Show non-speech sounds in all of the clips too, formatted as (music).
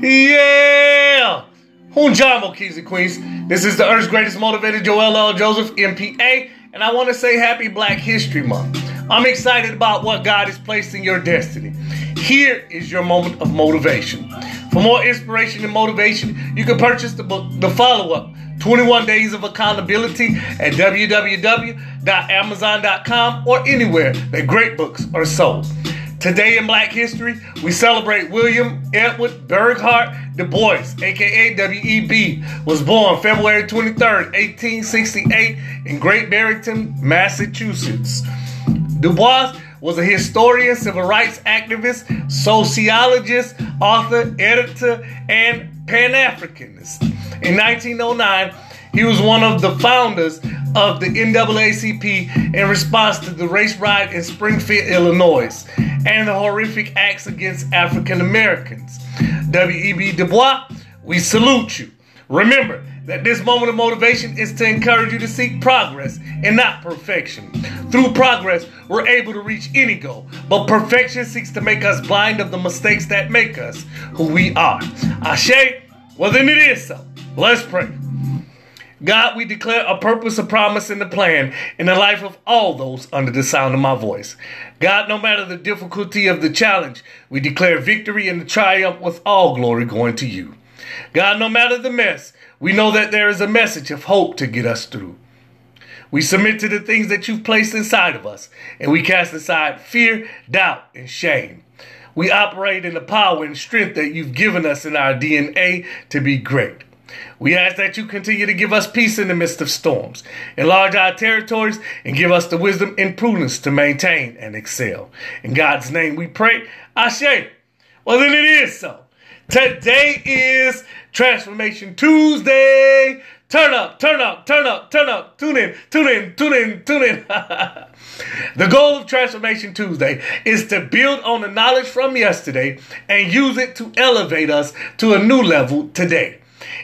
Yeah! Hunjamo, Kings and Queens. This is the Earth's greatest Motivated Joel L. Joseph, MPA, and I want to say Happy Black History Month. I'm excited about what God has placed in your destiny. Here is your moment of motivation. For more inspiration and motivation, you can purchase the book, The Follow Up 21 Days of Accountability at www.amazon.com or anywhere that great books are sold. Today in Black History, we celebrate William Edward Burghardt Du Bois, aka W.E.B., was born February 23, 1868, in Great Barrington, Massachusetts. Du Bois was a historian, civil rights activist, sociologist, author, editor, and Pan Africanist. In 1909, he was one of the founders of the NAACP in response to the race riot in Springfield, Illinois, and the horrific acts against African Americans. W.E.B. Du Bois, we salute you. Remember that this moment of motivation is to encourage you to seek progress and not perfection. Through progress, we're able to reach any goal, but perfection seeks to make us blind of the mistakes that make us who we are. Ashe, well then it is so. Let's pray. God, we declare a purpose, a promise, and a plan in the life of all those under the sound of my voice. God, no matter the difficulty of the challenge, we declare victory and the triumph with all glory going to you. God, no matter the mess, we know that there is a message of hope to get us through. We submit to the things that you've placed inside of us, and we cast aside fear, doubt, and shame. We operate in the power and strength that you've given us in our DNA to be great. We ask that you continue to give us peace in the midst of storms, enlarge our territories, and give us the wisdom and prudence to maintain and excel. In God's name we pray. Ashe. Well, then it is so. Today is Transformation Tuesday. Turn up, turn up, turn up, turn up. Tune in, tune in, tune in, tune in. (laughs) the goal of Transformation Tuesday is to build on the knowledge from yesterday and use it to elevate us to a new level today.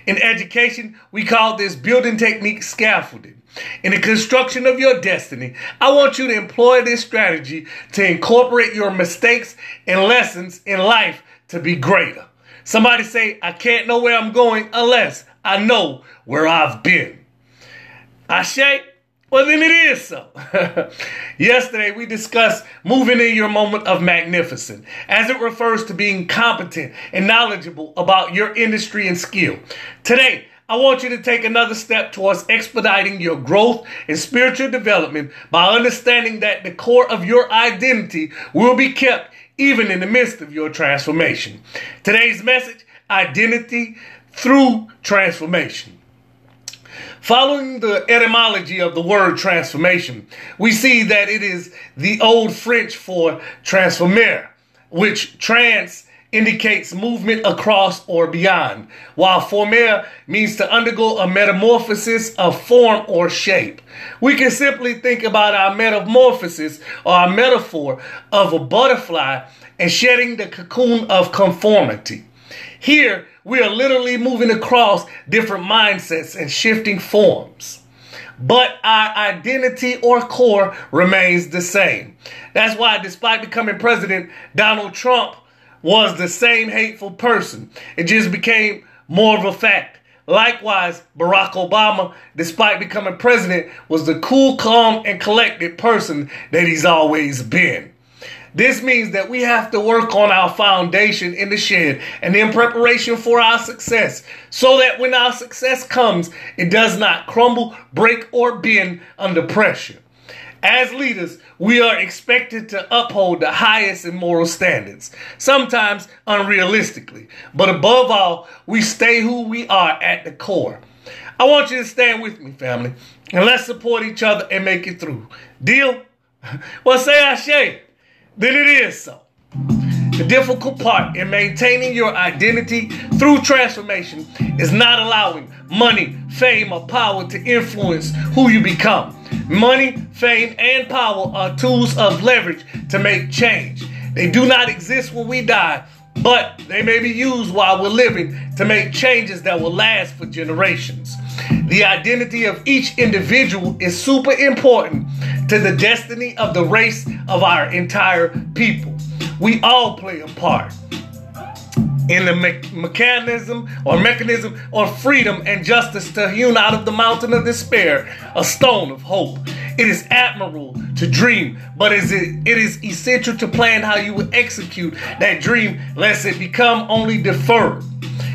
In education, we call this building technique scaffolding. In the construction of your destiny, I want you to employ this strategy to incorporate your mistakes and lessons in life to be greater. Somebody say, I can't know where I'm going unless I know where I've been. Ashe? Well, then it is so. (laughs) Yesterday, we discussed moving in your moment of magnificent as it refers to being competent and knowledgeable about your industry and skill. Today, I want you to take another step towards expediting your growth and spiritual development by understanding that the core of your identity will be kept even in the midst of your transformation. Today's message identity through transformation. Following the etymology of the word transformation, we see that it is the old French for transformer, which trans indicates movement across or beyond, while former means to undergo a metamorphosis of form or shape. We can simply think about our metamorphosis or our metaphor of a butterfly and shedding the cocoon of conformity. Here, we are literally moving across different mindsets and shifting forms. But our identity or core remains the same. That's why, despite becoming president, Donald Trump was the same hateful person. It just became more of a fact. Likewise, Barack Obama, despite becoming president, was the cool, calm, and collected person that he's always been. This means that we have to work on our foundation in the shed and in preparation for our success so that when our success comes, it does not crumble, break, or bend under pressure. As leaders, we are expected to uphold the highest in moral standards, sometimes unrealistically, but above all, we stay who we are at the core. I want you to stand with me, family, and let's support each other and make it through. Deal? (laughs) Well, say I say then it is so. The difficult part in maintaining your identity through transformation is not allowing money, fame, or power to influence who you become. Money, fame, and power are tools of leverage to make change. They do not exist when we die, but they may be used while we're living to make changes that will last for generations. The identity of each individual is super important to the destiny of the race of our entire people. We all play a part. in the me- mechanism or mechanism or freedom and justice to hewn out of the mountain of despair a stone of hope. It is admirable to dream, but is it, it is essential to plan how you will execute that dream, lest it become only deferred.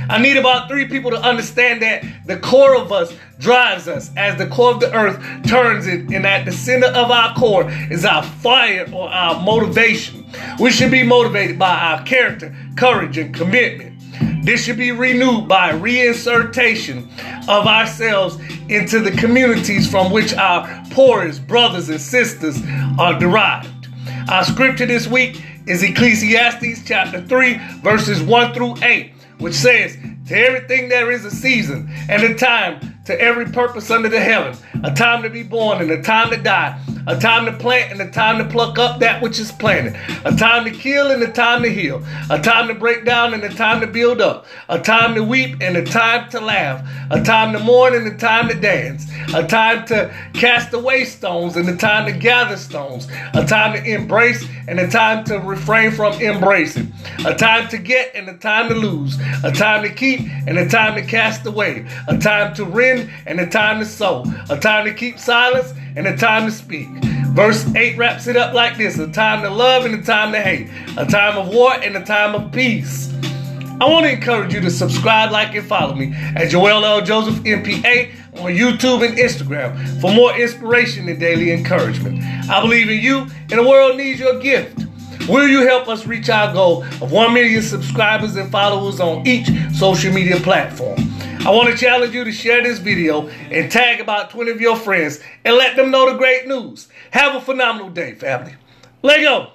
I need about three people to understand that the core of us drives us as the core of the earth turns it, and at the center of our core is our fire or our motivation. We should be motivated by our character, courage, and commitment. This should be renewed by reinsertion of ourselves into the communities from which our poorest brothers and sisters are derived. Our scripture this week is Ecclesiastes chapter 3, verses 1 through 8 which says, To everything there is a season and a time to every purpose under the heaven, a time to be born and a time to die, a time to plant and a time to pluck up that which is planted, a time to kill and a time to heal, a time to break down and a time to build up, a time to weep and a time to laugh, a time to mourn and a time to dance, a time to cast away stones and a time to gather stones, a time to embrace and a time to refrain from embracing, a time to get and a time to lose, a time to keep and a time to cast away, a time to rend and a time to sew, a time to keep silence and a time to speak. Verse 8 wraps it up like this a time to love and a time to hate, a time of war and a time of peace. I want to encourage you to subscribe, like, and follow me at Joel L. Joseph MPA on YouTube and Instagram for more inspiration and daily encouragement. I believe in you, and the world needs your gift. Will you help us reach our goal of 1 million subscribers and followers on each social media platform? I want to challenge you to share this video and tag about 20 of your friends and let them know the great news. Have a phenomenal day, family. Lego.